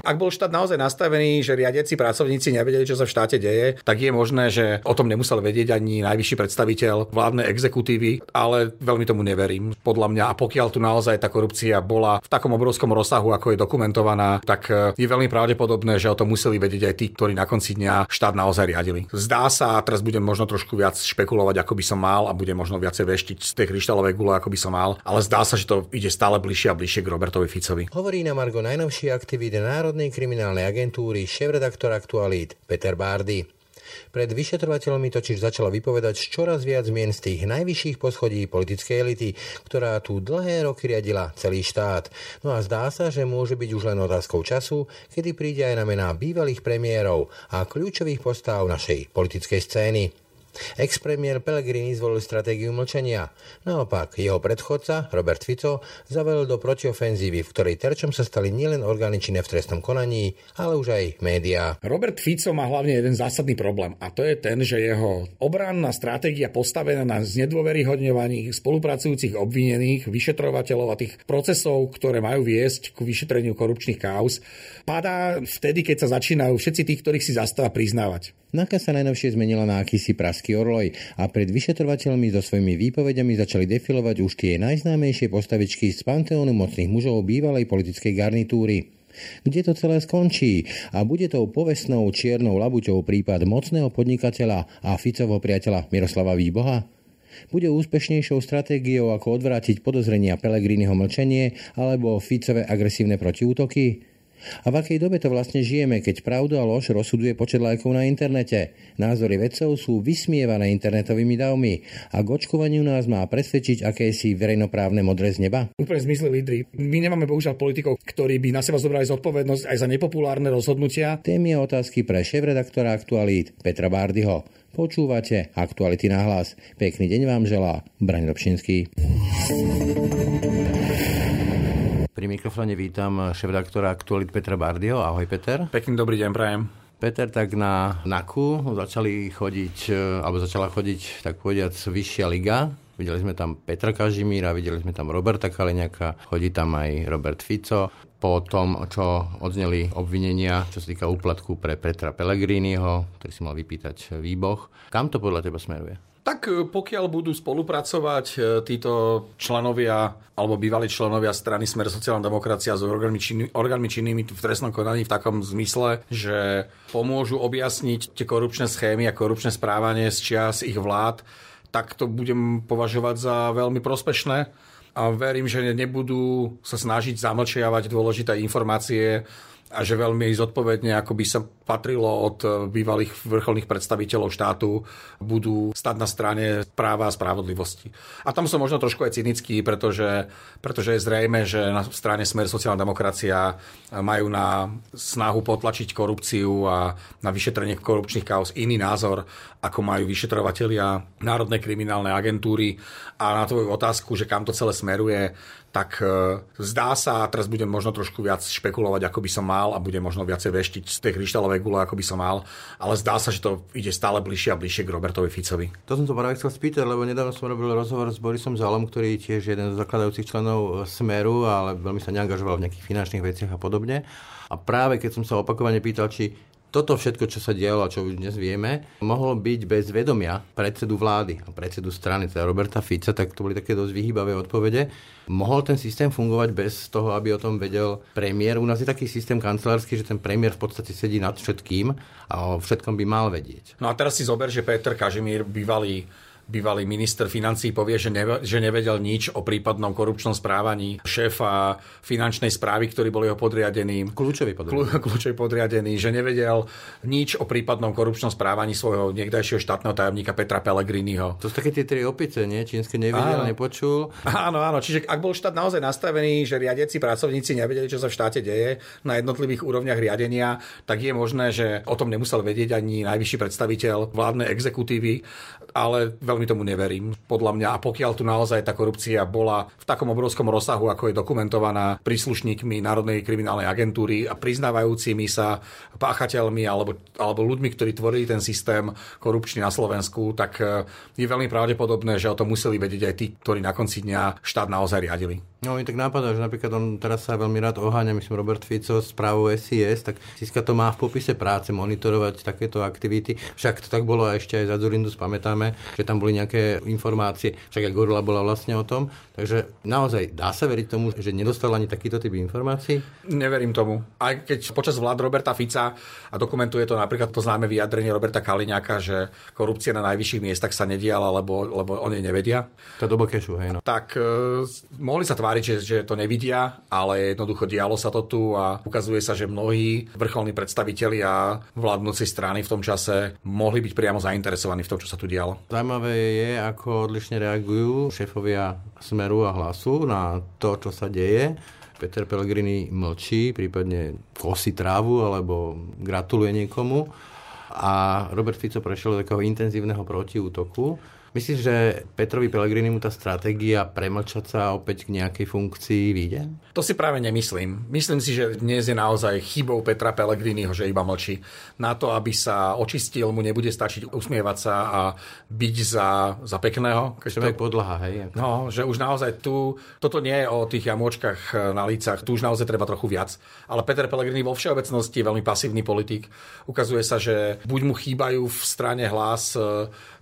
Ak bol štát naozaj nastavený, že riadiaci pracovníci nevedeli, čo sa v štáte deje, tak je možné, že o tom nemusel vedieť ani najvyšší predstaviteľ vládnej exekutívy, ale veľmi tomu neverím. Podľa mňa, a pokiaľ tu naozaj tá korupcia bola v takom obrovskom rozsahu, ako je dokumentovaná, tak e, je veľmi pravdepodobné, že o tom museli vedieť aj tí, ktorí na konci dňa štát naozaj riadili. Zdá sa, a teraz budem možno trošku viac špekulovať, ako by som mal, a budem možno viacej veštiť z tej kryštálovej gule, ako by som mal, ale zdá sa, že to ide stále bližšie a bližšie k Robertovi Ficovi. Hovorí na Margo najnovšie aktivity Národ Národnej kriminálnej agentúry šéf-redaktor Aktualít Peter Bárdy. Pred vyšetrovateľmi totiž začala vypovedať čoraz viac mien z tých najvyšších poschodí politickej elity, ktorá tu dlhé roky riadila celý štát. No a zdá sa, že môže byť už len otázkou času, kedy príde aj na mená bývalých premiérov a kľúčových postáv našej politickej scény. Ex-premiér Pellegrini zvolil stratégiu mlčania. Naopak, jeho predchodca, Robert Fico, zavelil do protiofenzívy, v ktorej terčom sa stali nielen orgány činné v trestnom konaní, ale už aj médiá. Robert Fico má hlavne jeden zásadný problém a to je ten, že jeho obranná stratégia postavená na znedôveryhodňovaní spolupracujúcich obvinených, vyšetrovateľov a tých procesov, ktoré majú viesť k vyšetreniu korupčných kauz, padá vtedy, keď sa začínajú všetci tých, ktorých si zastáva priznávať. Naka sa najnovšie zmenila na akýsi praský orloj a pred vyšetrovateľmi so svojimi výpovediami začali defilovať už tie najznámejšie postavičky z panteónu mocných mužov bývalej politickej garnitúry. Kde to celé skončí? A bude tou povestnou čiernou labuťou prípad mocného podnikateľa a Ficovho priateľa Miroslava Výboha? Bude úspešnejšou stratégiou ako odvrátiť podozrenia Pelegriniho mlčenie alebo Ficové agresívne protiútoky? A v akej dobe to vlastne žijeme, keď pravdu a lož rozsuduje počet lajkov na internete? Názory vedcov sú vysmievané internetovými davmi a k očkovaniu nás má presvedčiť akési verejnoprávne modré z neba? Úplne zmysli lídry. My nemáme bohužiaľ politikov, ktorí by na seba zobrali zodpovednosť aj za nepopulárne rozhodnutia. Témy a otázky pre šéf-redaktora Aktualít Petra Bárdyho. Počúvate Aktuality na hlas. Pekný deň vám želá Braň Dobšinský. Pri mikrofóne vítam šéf-redaktora Aktualit Petra Bardio. Ahoj Peter. Pekný dobrý deň, prajem. Peter, tak na NAKU začali chodiť, e, alebo začala chodiť, tak povediac, vyššia liga. Videli sme tam Petra Kažimíra, videli sme tam Roberta Kaliňaka, chodí tam aj Robert Fico. Po tom, čo odzneli obvinenia, čo sa týka úplatku pre Petra Pellegriniho, ktorý si mal vypýtať výboch. Kam to podľa teba smeruje? Tak e, pokiaľ budú spolupracovať e, títo členovia alebo bývalí členovia strany Smer sociálna demokracia s orgánmi, činný, orgánmi činnými v trestnom konaní v takom zmysle, že pomôžu objasniť tie korupčné schémy a korupčné správanie z čias ich vlád, tak to budem považovať za veľmi prospešné. A verím, že nebudú sa snažiť zamlčiavať dôležité informácie a že veľmi zodpovedne, ako by sa patrilo od bývalých vrcholných predstaviteľov štátu, budú stať na strane práva a spravodlivosti. A tam som možno trošku aj cynický, pretože, pretože je zrejme, že na strane Smer sociálna demokracia majú na snahu potlačiť korupciu a na vyšetrenie korupčných kaos iný názor, ako majú vyšetrovatelia Národnej kriminálnej agentúry. A na tvoju otázku, že kam to celé smeruje, tak e, zdá sa, a teraz budem možno trošku viac špekulovať, ako by som mal a budem možno viacej veštiť z tej kryštálovej gule, ako by som mal, ale zdá sa, že to ide stále bližšie a bližšie k Robertovi Ficovi. To som to práve chcel spýtať, lebo nedávno som robil rozhovor s Borisom Zalom, ktorý je tiež jeden z zakladajúcich členov Smeru, ale veľmi sa neangažoval v nejakých finančných veciach a podobne. A práve keď som sa opakovane pýtal, či toto všetko, čo sa dialo a čo už dnes vieme, mohlo byť bez vedomia predsedu vlády a predsedu strany, teda Roberta Fica, tak to boli také dosť vyhýbavé odpovede. Mohol ten systém fungovať bez toho, aby o tom vedel premiér? U nás je taký systém kancelársky, že ten premiér v podstate sedí nad všetkým a o všetkom by mal vedieť. No a teraz si zober, že Peter Kažimír, bývalý bývalý minister financí povie, že, neve, že nevedel nič o prípadnom korupčnom správaní šéfa finančnej správy, ktorý bol jeho podriadený. Kľúčový podriadený. Kľúčový podriadený, že nevedel nič o prípadnom korupčnom správaní svojho niekdajšieho štátneho tajomníka Petra Pellegriniho. To sú také tie tri opice, nie? Čínske nevedel, áno. nepočul. Áno, áno. Čiže ak bol štát naozaj nastavený, že riadiaci pracovníci nevedeli, čo sa v štáte deje na jednotlivých úrovniach riadenia, tak je možné, že o tom nemusel vedieť ani najvyšší predstaviteľ vládnej exekutívy, ale veľmi veľmi tomu neverím. Podľa mňa, a pokiaľ tu naozaj tá korupcia bola v takom obrovskom rozsahu, ako je dokumentovaná príslušníkmi Národnej kriminálnej agentúry a priznávajúcimi sa páchateľmi alebo, alebo ľuďmi, ktorí tvorili ten systém korupčný na Slovensku, tak eh, je veľmi pravdepodobné, že o tom museli vedieť aj tí, ktorí na konci dňa štát naozaj riadili. No mi tak napadá, že napríklad on teraz sa veľmi rád oháňa, myslím Robert Fico s právou SIS, tak Siska to má v popise práce monitorovať takéto aktivity. Však to tak bolo a ešte aj za Zurindu spamätáme, že tam boli nejaké informácie, však aj Gorila bola vlastne o tom. Takže naozaj dá sa veriť tomu, že nedostal ani takýto typ informácií? Neverím tomu. Aj keď počas vlád Roberta Fica a dokumentuje to napríklad to známe vyjadrenie Roberta Kaliňáka, že korupcia na najvyšších miestach sa nediala, lebo, lebo oni nevedia. To do kešu, hej no. Tak e, mohli sa tváriť, že, že to nevidia, ale jednoducho dialo sa to tu a ukazuje sa, že mnohí vrcholní predstavitelia vládnúcej strany v tom čase mohli byť priamo zainteresovaní v tom, čo sa tu dialo. Zaujímavé je, ako odlišne reagujú šéfovia Smeru a Hlasu na to, čo sa deje. Peter Pellegrini mlčí, prípadne kosí trávu alebo gratuluje niekomu. A Robert Fico prešiel do takého intenzívneho protiútoku Myslíš, že Petrovi Pellegrini mu tá stratégia premlčať sa opäť k nejakej funkcii vyjde? To si práve nemyslím. Myslím si, že dnes je naozaj chybou Petra Pellegriniho, že iba mlčí. Na to, aby sa očistil, mu nebude stačiť usmievať sa a byť za, za pekného. Keď to... podlaha, hej? No, že už naozaj tu, toto nie je o tých jamočkách na lícach, tu už naozaj treba trochu viac. Ale Peter Pellegrini vo všeobecnosti je veľmi pasívny politik. Ukazuje sa, že buď mu chýbajú v strane hlas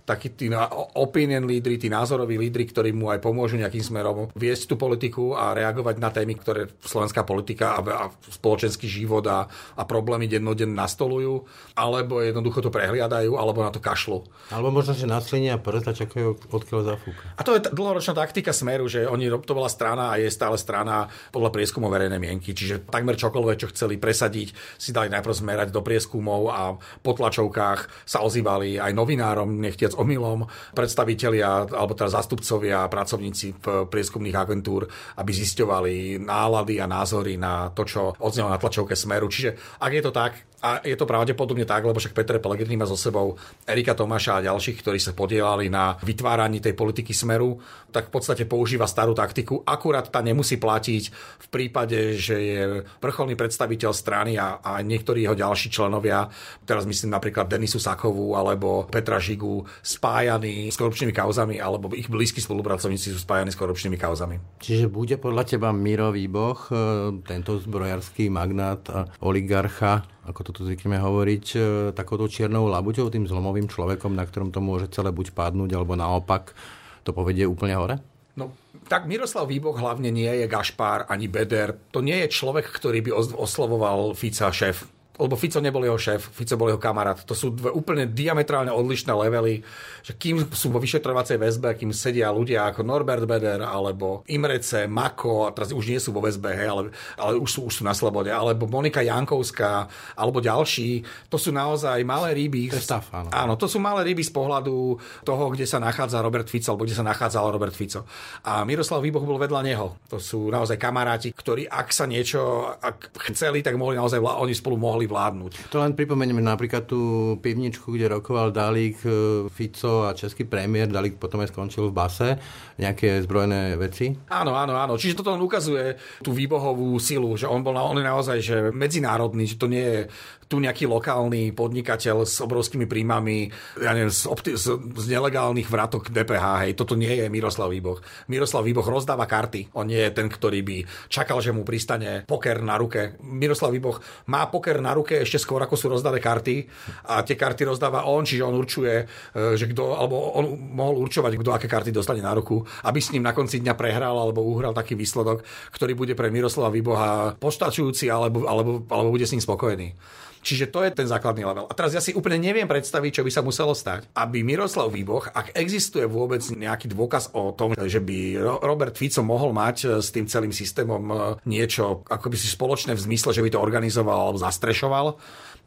takí tí opinion lídry, tí názoroví lídry, ktorí mu aj pomôžu nejakým smerom viesť tú politiku a reagovať na témy, ktoré slovenská politika a, a spoločenský život a, a problémy dennodenne nastolujú, alebo jednoducho to prehliadajú, alebo na to kašlu. Alebo možno, že naslinia prst a čakajú, odkiaľ zafúka. A to je dlhoročná taktika Smeru, že oni, to bola strana a je stále strana podľa prieskumov verejnej mienky. Čiže takmer čokoľvek, čo chceli presadiť, si dali najprv zmerať do prieskumov a po tlačovkách sa ozývali aj novinárom, nechtiac omylom predstavitelia alebo teda zastupcovia pracovníci v prieskumných agentúr, aby zisťovali nálady a názory na to, čo odznelo na tlačovke Smeru. Čiže ak je to tak, a je to pravdepodobne tak, lebo však Peter Pellegrini má so sebou Erika Tomáša a ďalších, ktorí sa podielali na vytváraní tej politiky Smeru, tak v podstate používa starú taktiku. Akurát tá nemusí platiť v prípade, že je vrcholný predstaviteľ strany a, a niektorí jeho ďalší členovia, teraz myslím napríklad Denisu Sakovú alebo Petra Žigu, spájaní s korupčnými kauzami, alebo ich blízki spolupracovníci sú spájani s korupčnými kauzami. Čiže bude podľa teba Miro Výboch, e, tento zbrojarský magnát a oligarcha, ako to tu zvykneme hovoriť, e, takouto čiernou labuťou, tým zlomovým človekom, na ktorom to môže celé buď padnúť, alebo naopak to povedie úplne hore? No, tak Miroslav Výboch hlavne nie je Gašpár ani Beder. To nie je človek, ktorý by oslovoval Fica šéf lebo Fico nebol jeho šéf, Fico bol jeho kamarát. To sú dve úplne diametrálne odlišné levely, že kým sú vo vyšetrovacej väzbe, kým sedia ľudia ako Norbert Beder alebo Imrece, Mako, a teraz už nie sú vo väzbe, hej, ale, ale už, sú, už sú na slobode, alebo Monika Jankovská, alebo ďalší, to sú naozaj malé ryby. To stav, áno. áno, to sú malé ryby z pohľadu toho, kde sa nachádza Robert Fico, alebo kde sa nachádzal Robert Fico. A Miroslav Výboch bol vedľa neho. To sú naozaj kamaráti, ktorí ak sa niečo ak chceli, tak mohli naozaj, oni spolu mohli vládnuť. To len pripomenieme napríklad tú pivničku, kde rokoval Dalík, e, Fico a český premiér. Dalík potom aj skončil v base. Nejaké zbrojené veci. Áno, áno, áno. Čiže toto len ukazuje tú výbohovú silu, že on bol on je naozaj že medzinárodný, že to nie je tu nejaký lokálny podnikateľ s obrovskými príjmami, ja neviem, z, opti- z, z nelegálnych vratok DPH, hej, toto nie je Miroslav Výboch. Miroslav Výboch rozdáva karty, on nie je ten, ktorý by čakal, že mu pristane poker na ruke. Miroslav Výboch má poker na ruke ešte skôr, ako sú rozdané karty a tie karty rozdáva on, čiže on určuje, e, že kto, alebo on mohol určovať, kto aké karty dostane na ruku, aby s ním na konci dňa prehral alebo uhral taký výsledok, ktorý bude pre Miroslava Výboha postačujúci alebo, alebo, alebo bude s ním spokojný. Čiže to je ten základný level. A teraz ja si úplne neviem predstaviť, čo by sa muselo stať, aby Miroslav Výboch, ak existuje vôbec nejaký dôkaz o tom, že by Robert Fico mohol mať e, s tým celým systémom e, niečo ako by si spoločné v zmysle, že by to organizoval alebo zastrešoval,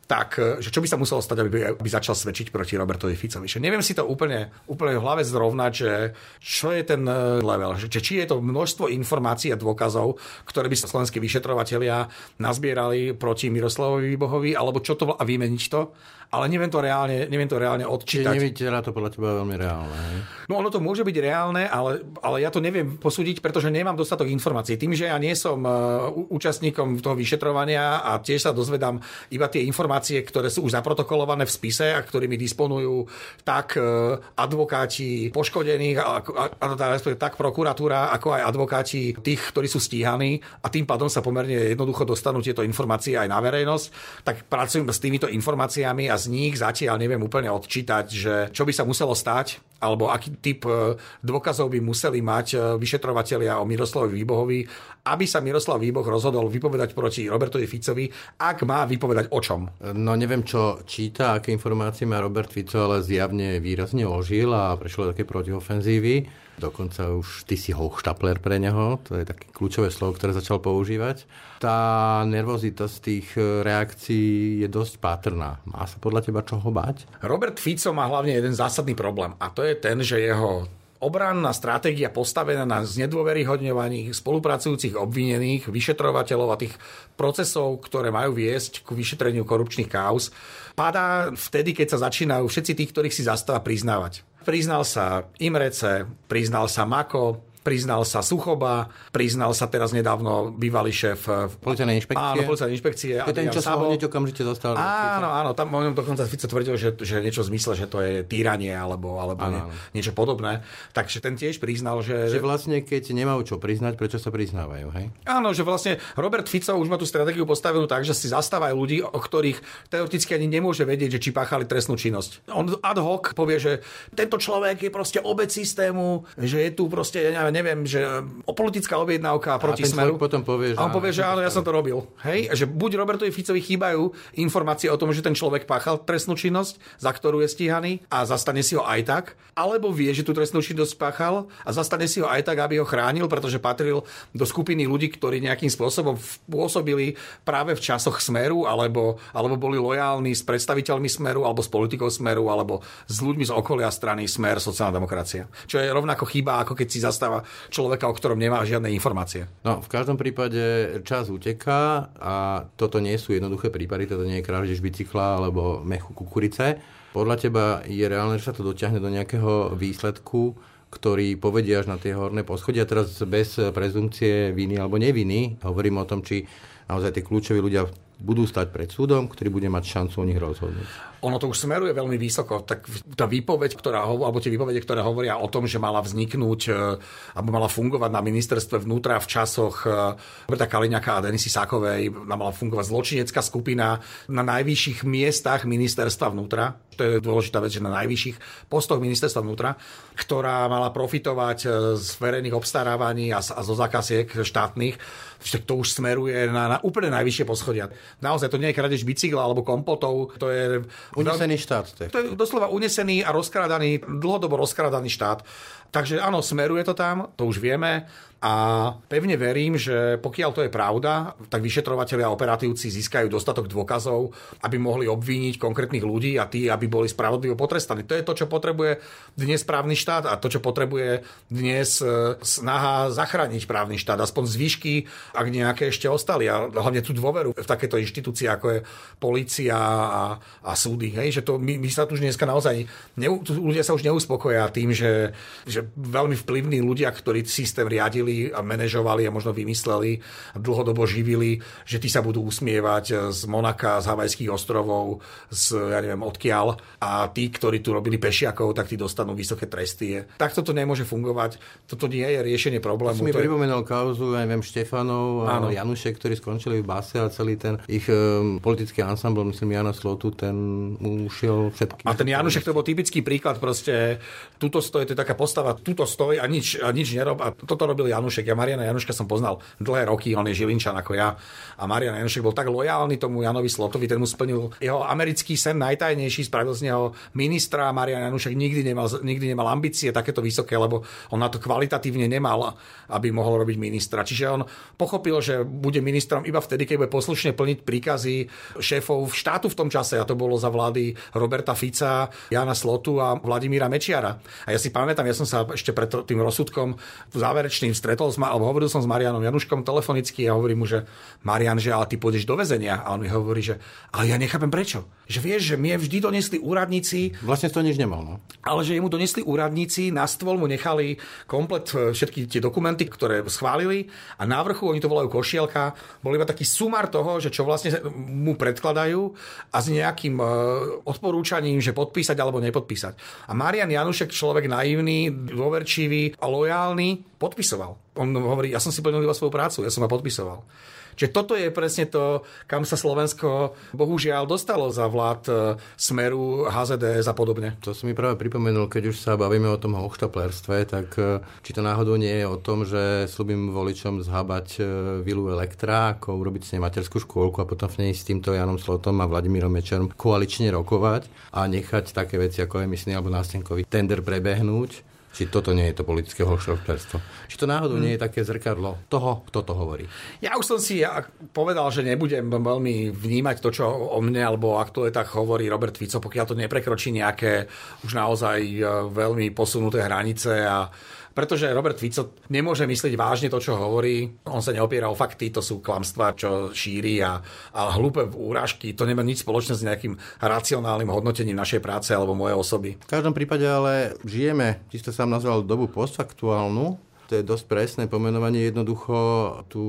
tak e, že čo by sa muselo stať, aby, aby začal svedčiť proti Robertovi Ficovi. Že neviem si to úplne, úplne v hlave zrovnať, že čo je ten e, level, že či je to množstvo informácií a dôkazov, ktoré by sa slovenskí vyšetrovatelia nazbierali proti Miroslavovi Výbohovi, alebo čo to a vymeniť to ale neviem to reálne, neviem to reálne odčítať. Čiže nevyzerá to podľa teba veľmi reálne. Hej? No ono to môže byť reálne, ale, ale ja to neviem posúdiť, pretože nemám dostatok informácií. Tým, že ja nie som uh, účastníkom toho vyšetrovania a tiež sa dozvedám iba tie informácie, informácie, ktoré sú už zaprotokolované v spise a ktorými disponujú tak e, advokáti poškodených, a, a, a, tak prokuratúra, ako aj advokáti tých, ktorí sú stíhaní a tým pádom sa pomerne jednoducho dostanú tieto informácie aj na verejnosť. Tak pracujem s týmito informáciami a z nich zatiaľ neviem úplne odčítať, že čo by sa muselo stať, alebo aký typ e, dôkazov by museli mať e, vyšetrovatelia o Miroslavovi Výbohovi, aby sa Miroslav Výboh rozhodol vypovedať proti Robertovi Ficovi, ak má vypovedať o čom. No neviem, čo číta, aké informácie má Robert Fico, ale zjavne výrazne ožil a prešiel také protiofenzívy. Dokonca už ty si hochštapler pre neho, to je také kľúčové slovo, ktoré začal používať. Tá nervozita z tých e, reakcií je dosť pátrná. Má sa podľa teba čoho bať? Robert Fico má hlavne jeden zásadný problém a to je ten, že jeho obranná stratégia postavená na znedôveryhodňovaní spolupracujúcich obvinených, vyšetrovateľov a tých procesov, ktoré majú viesť k vyšetreniu korupčných káuz, padá vtedy, keď sa začínajú všetci tí, ktorých si zastáva priznávať. Priznal sa Imrece, priznal sa Mako, priznal sa Suchoba, priznal sa teraz nedávno bývalý šéf eh, policajnej inšpekcie. Áno, policajnej inšpekcie. To je ten, čo sa hneď okamžite dostal. Áno, áno, tam o ňom dokonca Fico tvrdil, že, že niečo v zmysle, že to je týranie alebo, alebo nie, niečo podobné. Takže ten tiež priznal, že... Že vlastne, keď nemajú čo priznať, prečo sa priznávajú, hej? Áno, že vlastne Robert Fico už má tú stratégiu postavenú tak, že si zastávajú ľudí, o ktorých teoreticky ani nemôže vedieť, že či páchali trestnú činnosť. On ad hoc povie, že tento človek je proste obec systému, že je tu proste, ja neviem, že o politická objednávka proti a smeru. potom povie, že... A on povie, že áno, ja som to robil. Hej? Že buď Robertovi Ficovi chýbajú informácie o tom, že ten človek páchal trestnú činnosť, za ktorú je stíhaný a zastane si ho aj tak, alebo vie, že tú trestnú činnosť páchal a zastane si ho aj tak, aby ho chránil, pretože patril do skupiny ľudí, ktorí nejakým spôsobom pôsobili práve v časoch smeru, alebo, alebo boli lojálni s predstaviteľmi smeru, alebo s politikou smeru, alebo s ľuďmi z okolia strany smer sociálna demokracia. Čo je rovnako chyba, ako keď si zastáva človeka, o ktorom nemá žiadne informácie. No, v každom prípade čas uteká a toto nie sú jednoduché prípady, toto nie je krádež bicykla alebo mechu kukurice. Podľa teba je reálne, že sa to dotiahne do nejakého výsledku, ktorý povedia až na tie horné poschodia, teraz bez prezumcie viny alebo neviny. Hovorím o tom, či naozaj tie kľúčoví ľudia budú stať pred súdom, ktorý bude mať šancu o nich rozhodnúť ono to už smeruje veľmi vysoko. Tak tá výpoveď, ktorá, alebo tie výpovede, ktoré hovoria o tom, že mala vzniknúť e, alebo mala fungovať na ministerstve vnútra v časoch e, Roberta Kaliňaka a Denisy Sákovej, mala fungovať zločinecká skupina na najvyšších miestach ministerstva vnútra, to je dôležitá vec, že na najvyšších postoch ministerstva vnútra, ktorá mala profitovať e, z verejných obstarávaní a, zo zákasiek štátnych, tak to už smeruje na, na úplne najvyššie poschodia. Naozaj to nie je krádež bicykla alebo kompotov, to je Unesený štát. To je doslova unesený a rozkradaný, dlhodobo rozkradaný štát. Takže áno, smeruje to tam, to už vieme. A pevne verím, že pokiaľ to je pravda, tak vyšetrovateľia a operatívci získajú dostatok dôkazov, aby mohli obvíniť konkrétnych ľudí a tí, aby boli spravodlivo potrestaní. To je to, čo potrebuje dnes právny štát a to, čo potrebuje dnes e, snaha zachrániť právny štát. Aspoň zvyšky, ak nejaké ešte ostali. A hlavne tú dôveru v takéto inštitúcie, ako je policia a, a súdy. Hej? Že to, my, my sa tu už dneska naozaj, ne, ľudia sa už neuspokoja tým, že, že veľmi vplyvní ľudia, ktorí systém riadili, a manažovali a možno vymysleli a dlhodobo živili, že tí sa budú usmievať z Monaka, z Havajských ostrovov, z, ja neviem, odkiaľ a tí, ktorí tu robili pešiakov, tak tí dostanú vysoké tresty. Tak toto nemôže fungovať. Toto nie je riešenie problému. To mi to pripomenul je... kauzu, ja neviem, Štefanov a Janušek, ktorí skončili v base a celý ten ich um, politický ansambl, myslím Jana Slotu, ten ušiel všetky. A ten Janušek to bol typický príklad, proste tuto stojí, to je taká postava, tuto stojí a nič, a nič nerob. A toto robil Jan Janušek. Ja Mariana Januška som poznal dlhé roky, on je Žilinčan ako ja. A Marian Janušek bol tak lojálny tomu Janovi Slotovi, ten mu splnil jeho americký sen najtajnejší, spravil z neho ministra. Marian Janušek nikdy nemal, nikdy nemal ambície takéto vysoké, lebo on na to kvalitatívne nemal, aby mohol robiť ministra. Čiže on pochopil, že bude ministrom iba vtedy, keď bude poslušne plniť príkazy šéfov štátu v tom čase. A to bolo za vlády Roberta Fica, Jana Slotu a Vladimíra Mečiara. A ja si pamätám, ja som sa ešte pred tým rozsudkom záverečným stretol, alebo hovoril som s Marianom Januškom telefonicky a hovorím mu, že Marian, že ale ty pôjdeš do väzenia. A on mi hovorí, že ale ja nechápem prečo. Že vieš, že mne vždy donesli úradníci. Vlastne to nič nemal, no. Ale že jemu donesli úradníci, na stôl mu nechali komplet e, všetky tie dokumenty, ktoré schválili a na vrchu, oni to volajú košielka, bol iba taký sumár toho, že čo vlastne mu predkladajú a s nejakým e, odporúčaním, že podpísať alebo nepodpísať. A Marian Janušek, človek naivný, dôverčivý a lojálny, podpisoval. On hovorí, ja som si plnil iba svoju prácu, ja som ma podpisoval. Čiže toto je presne to, kam sa Slovensko bohužiaľ dostalo za vlád e, Smeru, HZDS a podobne. To si mi práve pripomenul, keď už sa bavíme o tom hochštaplerstve, tak e, či to náhodou nie je o tom, že slúbim voličom zhábať e, vilu Elektra, ako urobiť si materskú škôlku a potom v nej s týmto Janom Slotom a Vladimírom Mečerom koalične rokovať a nechať také veci ako emisný alebo nástenkový tender prebehnúť či toto nie je to politické hošrofterstvo. Či to náhodou nie je také zrkadlo toho, kto to hovorí. Ja už som si povedal, že nebudem veľmi vnímať to, čo o mne alebo o aktualitách hovorí Robert Fico, pokiaľ to neprekročí nejaké už naozaj e, veľmi posunuté hranice a pretože Robert Fico nemôže myslieť vážne to, čo hovorí. On sa neopiera o fakty, to sú klamstvá, čo šíri a, a hlúpe úrážky. To nemá nič spoločné s nejakým racionálnym hodnotením našej práce alebo mojej osoby. V každom prípade ale žijeme, ty ste sám nazval dobu postfaktuálnu, to je dosť presné pomenovanie. Jednoducho tu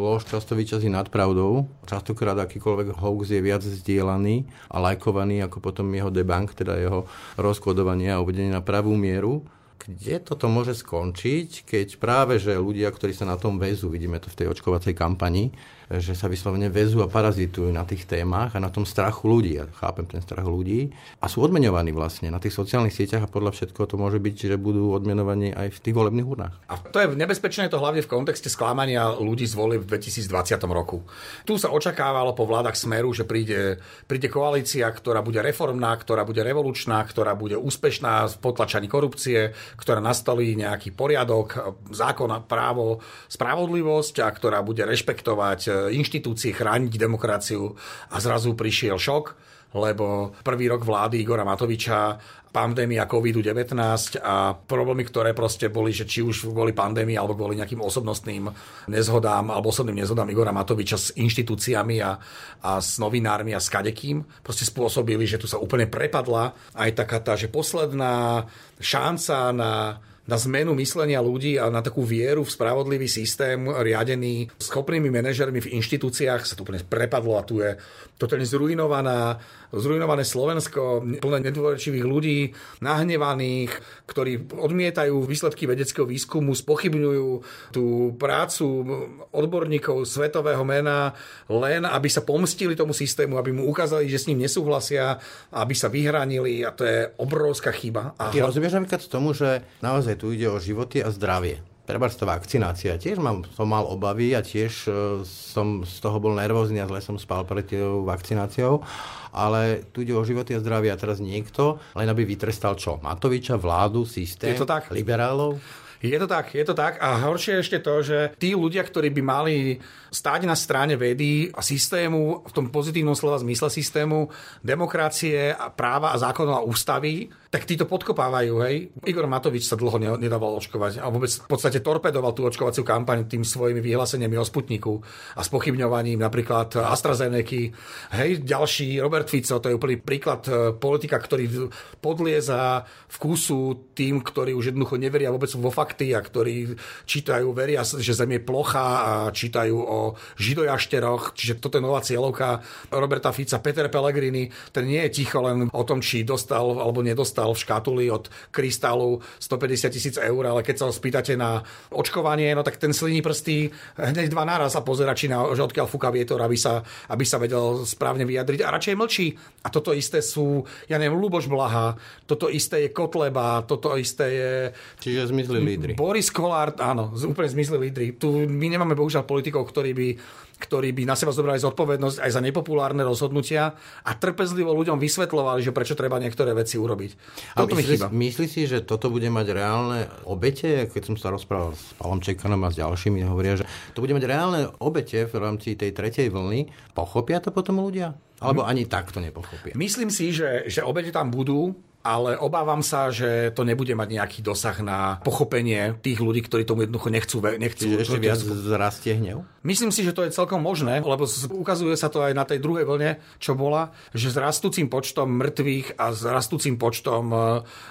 lož často vyčazí nad pravdou. Častokrát akýkoľvek hoax je viac zdieľaný a lajkovaný ako potom jeho debank, teda jeho rozkodovanie a uvedenie na pravú mieru kde toto môže skončiť, keď práve, že ľudia, ktorí sa na tom väzú, vidíme to v tej očkovacej kampani, že sa vyslovene vezú a parazitujú na tých témach a na tom strachu ľudí. Ja chápem ten strach ľudí. A sú odmenovaní vlastne na tých sociálnych sieťach a podľa všetko to môže byť, že budú odmenovaní aj v tých volebných urnách. A to je nebezpečné to hlavne v kontexte sklamania ľudí z volieb v 2020 roku. Tu sa očakávalo po vládach Smeru, že príde, príde koalícia, ktorá bude reformná, ktorá bude revolučná, ktorá bude úspešná v potlačaní korupcie, ktorá nastaví nejaký poriadok, zákon, právo, spravodlivosť a ktorá bude rešpektovať inštitúcie, chrániť demokraciu. A zrazu prišiel šok, lebo prvý rok vlády Igora Matoviča pandémia COVID-19 a problémy, ktoré proste boli, že či už kvôli pandémii alebo kvôli nejakým osobnostným nezhodám alebo osobným nezhodám Igora Matoviča s inštitúciami a, a s novinármi a s kadekým, proste spôsobili, že tu sa úplne prepadla. Aj taká tá, že posledná šanca na na zmenu myslenia ľudí a na takú vieru v spravodlivý systém riadený schopnými manažermi v inštitúciách sa tu úplne prepadlo a tu je totalne zrujnovaná zrujnované Slovensko, plné nedôverčivých ľudí, nahnevaných, ktorí odmietajú výsledky vedeckého výskumu, spochybňujú tú prácu odborníkov svetového mena len, aby sa pomstili tomu systému, aby mu ukázali, že s ním nesúhlasia, aby sa vyhranili a to je obrovská chyba. A Ty rozumieš napríklad tomu, že naozaj tu ide o životy a zdravie. Treba to vakcinácia. Tiež mám, som mal obavy a tiež uh, som z toho bol nervózny a zle som spal pred tou vakcináciou. Ale tu ide o životy a zdravie a teraz niekto, len aby vytrestal čo? Matoviča, vládu, systém, je to tak. liberálov? Je to tak, je to tak. A horšie je ešte to, že tí ľudia, ktorí by mali stáť na strane vedy a systému, v tom pozitívnom slova zmysle systému, demokracie a práva a zákonov a ústavy, tak títo podkopávajú. Hej. Igor Matovič sa dlho nedával očkovať a vôbec v podstate torpedoval tú očkovaciu kampaň tým svojimi vyhláseniami o Sputniku a spochybňovaním napríklad AstraZeneca. Hej, ďalší Robert Fico, to je úplný príklad e, politika, ktorý podlieza vkusu tým, ktorí už jednoducho neveria vôbec vo fakty a ktorí čítajú, veria, že Zem je plocha a čítajú o židojašteroch, čiže toto je nová cieľovka Roberta Fica, Peter Pellegrini, ten nie je ticho len o tom, či dostal alebo nedostal v škatuli od Krystálu 150 tisíc eur, ale keď sa ho spýtate na očkovanie, no tak ten sliní prsty hneď dva naraz a pozera, či na, že odkiaľ fúka vietor, aby sa, aby sa vedel správne vyjadriť a radšej mlčí. A toto isté sú, ja neviem, Luboš Blaha, toto isté je Kotleba, toto isté je... Čiže zmizli lídry. Boris Kolár, áno, úplne zmizli lídry. Tu my nemáme bohužiaľ politikov, ktorí by, ktorí by na seba zobrali zodpovednosť aj za nepopulárne rozhodnutia a trpezlivo ľuďom vysvetľovali, že prečo treba niektoré veci urobiť. Toto a myslí, myslí si, že toto bude mať reálne obete? Keď som sa rozprával s Palom Čekanom a s ďalšími, hovoria, že to bude mať reálne obete v rámci tej tretej vlny. Pochopia to potom ľudia? Alebo ani tak to nepochopia? Myslím si, že, že obete tam budú, ale obávam sa, že to nebude mať nejaký dosah na pochopenie tých ľudí, ktorí tomu jednoducho nechcú. nechcú Čiže ešte viac zrastie hnev? Myslím si, že to je celkom možné, lebo ukazuje sa to aj na tej druhej vlne, čo bola, že s rastúcim počtom mŕtvych a s rastúcim počtom e,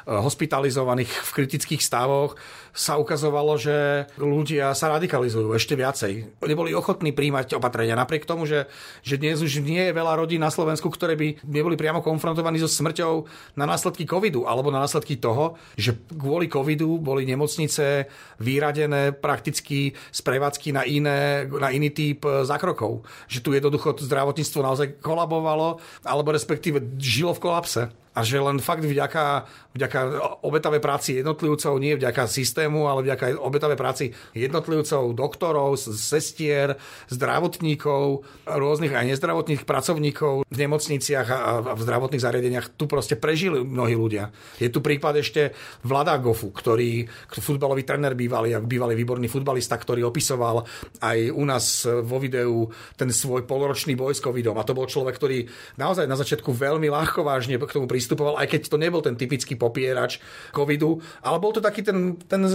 hospitalizovaných v kritických stavoch sa ukazovalo, že ľudia sa radikalizujú ešte viacej. Neboli ochotní príjmať opatrenia, napriek tomu, že, že dnes už nie je veľa rodín na Slovensku, ktoré by neboli priamo konfrontovaní so smrťou na následky covidu alebo na následky toho, že kvôli covidu boli nemocnice vyradené prakticky z prevádzky na, iné, na iný typ e, zákrokov. Že tu jednoducho zdravotníctvo naozaj kolabovalo alebo respektíve žilo v kolapse a že len fakt vďaka, vďaka obetavej práci jednotlivcov, nie vďaka systému, ale vďaka obetavej práci jednotlivcov, doktorov, sestier, zdravotníkov, rôznych aj nezdravotných pracovníkov v nemocniciach a v zdravotných zariadeniach tu proste prežili mnohí ľudia. Je tu prípad ešte Vlada Gofu, ktorý, futbalový tréner bývalý bývalý výborný futbalista, ktorý opisoval aj u nás vo videu ten svoj poloročný boj s covidom. A to bol človek, ktorý naozaj na začiatku veľmi ľahko vážne k tomu pristupoval, aj keď to nebol ten typický popierač covidu, ale bol to taký ten, ten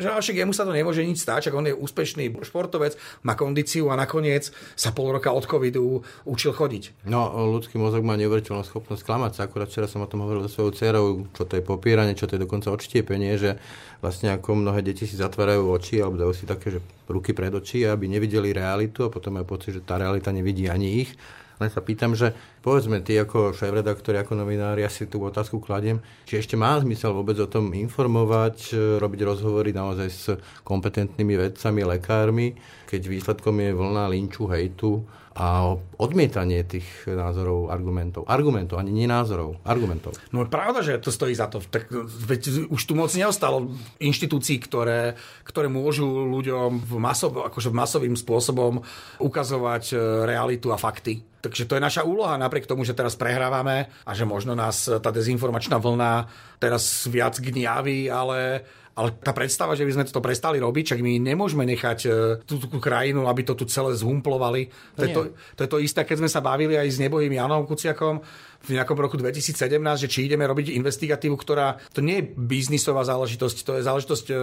že však jemu sa to nemôže nič stáť, ak on je úspešný športovec, má kondíciu a nakoniec sa pol roka od covidu učil chodiť. No, ľudský mozog má neuveriteľnú schopnosť klamať sa. Akurát včera som o tom hovoril so svojou dcerou, čo to je popieranie, čo to je dokonca odštiepenie, že vlastne ako mnohé deti si zatvárajú oči alebo dajú si také, že ruky pred oči, aby nevideli realitu a potom majú pocit, že tá realita nevidí ani ich len sa pýtam, že povedzme ty ako šéf-redaktori, ako novinári, ja si tú otázku kladiem, či ešte má zmysel vôbec o tom informovať, e, robiť rozhovory naozaj s kompetentnými vedcami, lekármi, keď výsledkom je vlna linču, hejtu a odmietanie tých názorov, argumentov. Argumentov, ani nie názorov, argumentov. No pravda, že to stojí za to. Tak, veď už tu moc neostalo inštitúcií, ktoré, ktoré môžu ľuďom v masov, akože masovým spôsobom ukazovať e, realitu a fakty. Takže to je naša úloha, napriek tomu, že teraz prehrávame a že možno nás tá dezinformačná vlna teraz viac gniaví, ale ale tá predstava, že by sme to prestali robiť, čak my nemôžeme nechať e, tú, tú krajinu, aby to tu celé zhumplovali. To, je to, to je to isté, keď sme sa bavili aj s nebohým Janom Kuciakom v nejakom roku 2017, že či ideme robiť investigatívu, ktorá to nie je biznisová záležitosť, to je záležitosť e,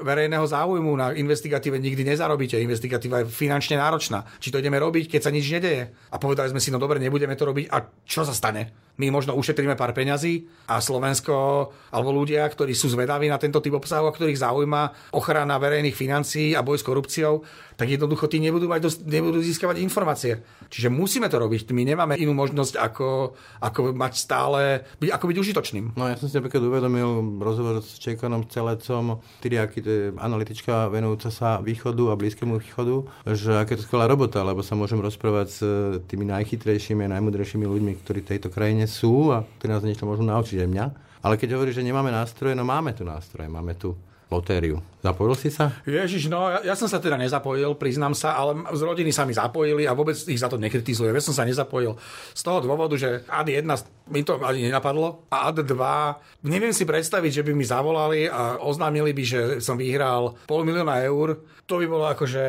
verejného záujmu. Na investigatíve nikdy nezarobíte. Investigatíva je finančne náročná. Či to ideme robiť, keď sa nič nedeje. A povedali sme si, no dobre, nebudeme to robiť. A čo sa stane? My možno ušetríme pár peňazí a Slovensko alebo ľudia, ktorí sú zvedaví na tento typ obsahu a ktorých zaujíma ochrana verejných financií a boj s korupciou, tak jednoducho tí nebudú, mať dosť, nebudú získavať informácie. Čiže musíme to robiť. My nemáme inú možnosť, ako, ako mať stále, byť, ako byť užitočným. No ja som si napríklad uvedomil rozhovor s Čekanom Celecom, Tyriaky, to je analytička venujúca sa východu a blízkému východu, že aké to skvelá robota, lebo sa môžem rozprávať s tými najchytrejšími a najmudrejšími ľuďmi, ktorí v tejto krajine sú a ktorí nás niečo môžu naučiť aj mňa. Ale keď hovorí, že nemáme nástroje, no máme tu nástroje. Máme tu lotériu. Zapojil si sa? Ježiš, no ja, ja som sa teda nezapojil, priznám sa, ale z rodiny sa mi zapojili a vôbec ich za to nekritizujem. Ja som sa nezapojil z toho dôvodu, že AD 1 mi to ani nenapadlo a AD 2 neviem si predstaviť, že by mi zavolali a oznámili by, že som vyhral pol milióna eur. To by bolo akože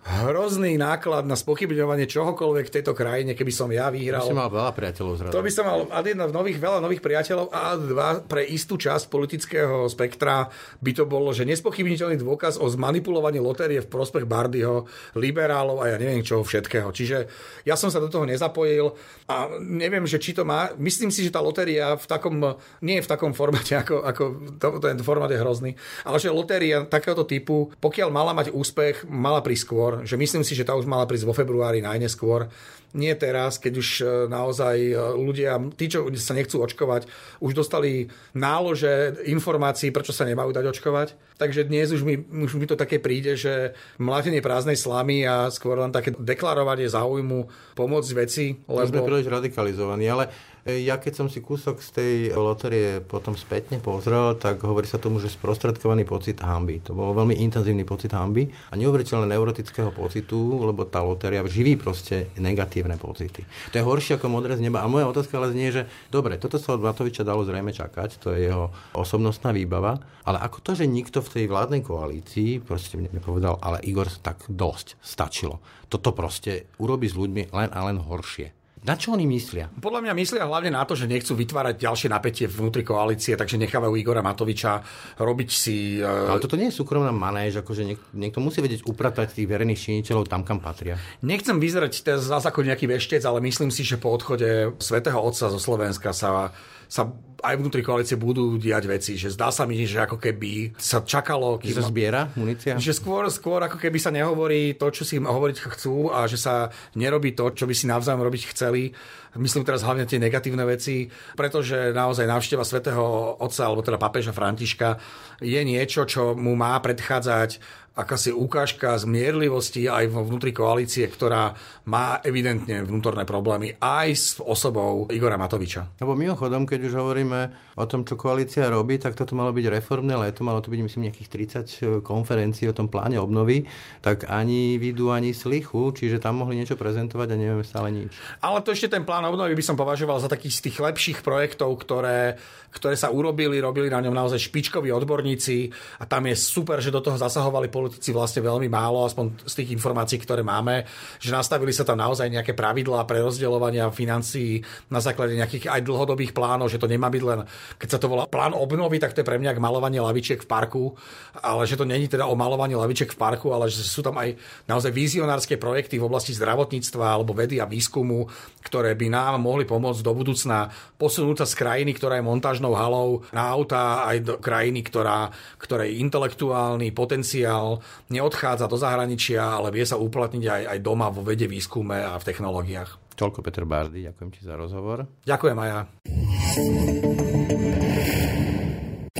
hrozný náklad na spochybňovanie čohokoľvek v tejto krajine, keby som ja vyhral. To by som mal veľa priateľov zrazu. To by som mal jedna nových, veľa nových priateľov a dva pre istú časť politického spektra by to bolo, že nespochybniteľný dôkaz o zmanipulovaní lotérie v prospech Bardyho, liberálov a ja neviem čoho všetkého. Čiže ja som sa do toho nezapojil a neviem, že či to má. Myslím si, že tá lotéria v takom, nie je v takom formáte, ako, ako to, ten formát je hrozný, ale že lotéria takéhoto typu, pokiaľ mala mať úspech, mala prískôr skôr, že myslím si, že tá už mala prísť vo februári najneskôr. Nie teraz, keď už e, naozaj e, ľudia, tí, čo sa nechcú očkovať, už dostali nálože informácií, prečo sa nemajú dať očkovať. Takže dnes už mi, už mi to také príde, že mlátenie prázdnej slamy a skôr len také deklarovanie záujmu pomôcť veci. Lebo... sme príliš radikalizovaní, ale ja keď som si kúsok z tej loterie potom spätne pozrel, tak hovorí sa tomu, že sprostredkovaný pocit hamby. To bol veľmi intenzívny pocit hamby a neuveriteľne neurotického pocitu, lebo tá lotéria živí proste negatívne pocity. To je horšie ako modré z neba. A moja otázka ale znie, že dobre, toto sa od Matoviča dalo zrejme čakať, to je jeho osobnostná výbava, ale ako to, že nikto v tej vládnej koalícii proste mi povedal, ale Igor, tak dosť, stačilo. Toto proste urobí s ľuďmi len a len horšie. Na čo oni myslia? Podľa mňa myslia hlavne na to, že nechcú vytvárať ďalšie napätie vnútri koalície, takže nechávajú Igora Matoviča robiť si... Uh... Ale toto nie je súkromná manéž, akože niek- niekto musí vedieť upratať tých verejných činiteľov tam, kam patria. Nechcem vyzerať teraz ako nejaký veštec, ale myslím si, že po odchode svätého Otca zo Slovenska sa sa aj vnútri koalície budú diať veci, že zdá sa mi, že ako keby sa čakalo... Kým, že sa zbiera munícia? Že skôr, skôr ako keby sa nehovorí to, čo si hovoriť chcú a že sa nerobí to, čo by si navzájom robiť chceli. Myslím teraz hlavne tie negatívne veci, pretože naozaj návšteva svätého Otca, alebo teda papeža Františka je niečo, čo mu má predchádzať akási ukážka zmierlivosti aj vo vnútri koalície, ktorá má evidentne vnútorné problémy aj s osobou Igora Matoviča. Lebo mimochodom, keď už hovoríme o tom, čo koalícia robí, tak toto malo byť reformné leto, malo to byť myslím nejakých 30 e, konferencií o tom pláne obnovy, tak ani vidu, ani slichu, čiže tam mohli niečo prezentovať a nevieme stále nič. Ale to ešte ten plán obnovy by som považoval za takých z tých lepších projektov, ktoré, ktoré sa urobili, robili na ňom naozaj špičkoví odborníci a tam je super, že do toho zasahovali politici vlastne veľmi málo, aspoň z tých informácií, ktoré máme, že nastavili sa tam naozaj nejaké pravidlá pre rozdeľovania financií na základe nejakých aj dlhodobých plánov, že to nemá byť len, keď sa to volá plán obnovy, tak to je pre mňa malovanie lavičiek v parku, ale že to není teda o malovaní lavičiek v parku, ale že sú tam aj naozaj vizionárske projekty v oblasti zdravotníctva alebo vedy a výskumu, ktoré by nám mohli pomôcť do budúcna posunúť sa z krajiny, ktorá je montážnou halou na auta aj do krajiny, ktorá, ktorej intelektuálny potenciál neodchádza do zahraničia, ale vie sa uplatniť aj, aj doma vo vede, výskume a v technológiách. Toľko Peter Bardy, ďakujem ti za rozhovor. Ďakujem aj ja.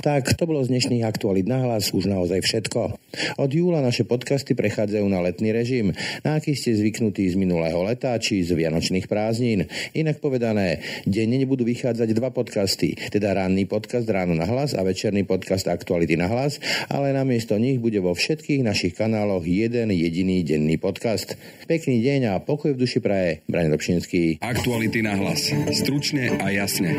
Tak to bolo z dnešných aktualit na hlas už naozaj všetko. Od júla naše podcasty prechádzajú na letný režim, na aký ste zvyknutí z minulého leta či z vianočných prázdnin. Inak povedané, denne nebudú vychádzať dva podcasty, teda ranný podcast Ráno na hlas a večerný podcast Aktuality na hlas, ale namiesto nich bude vo všetkých našich kanáloch jeden jediný denný podcast. Pekný deň a pokoj v duši praje. Braň Dobšinský. Aktuality na hlas. Stručne a jasne.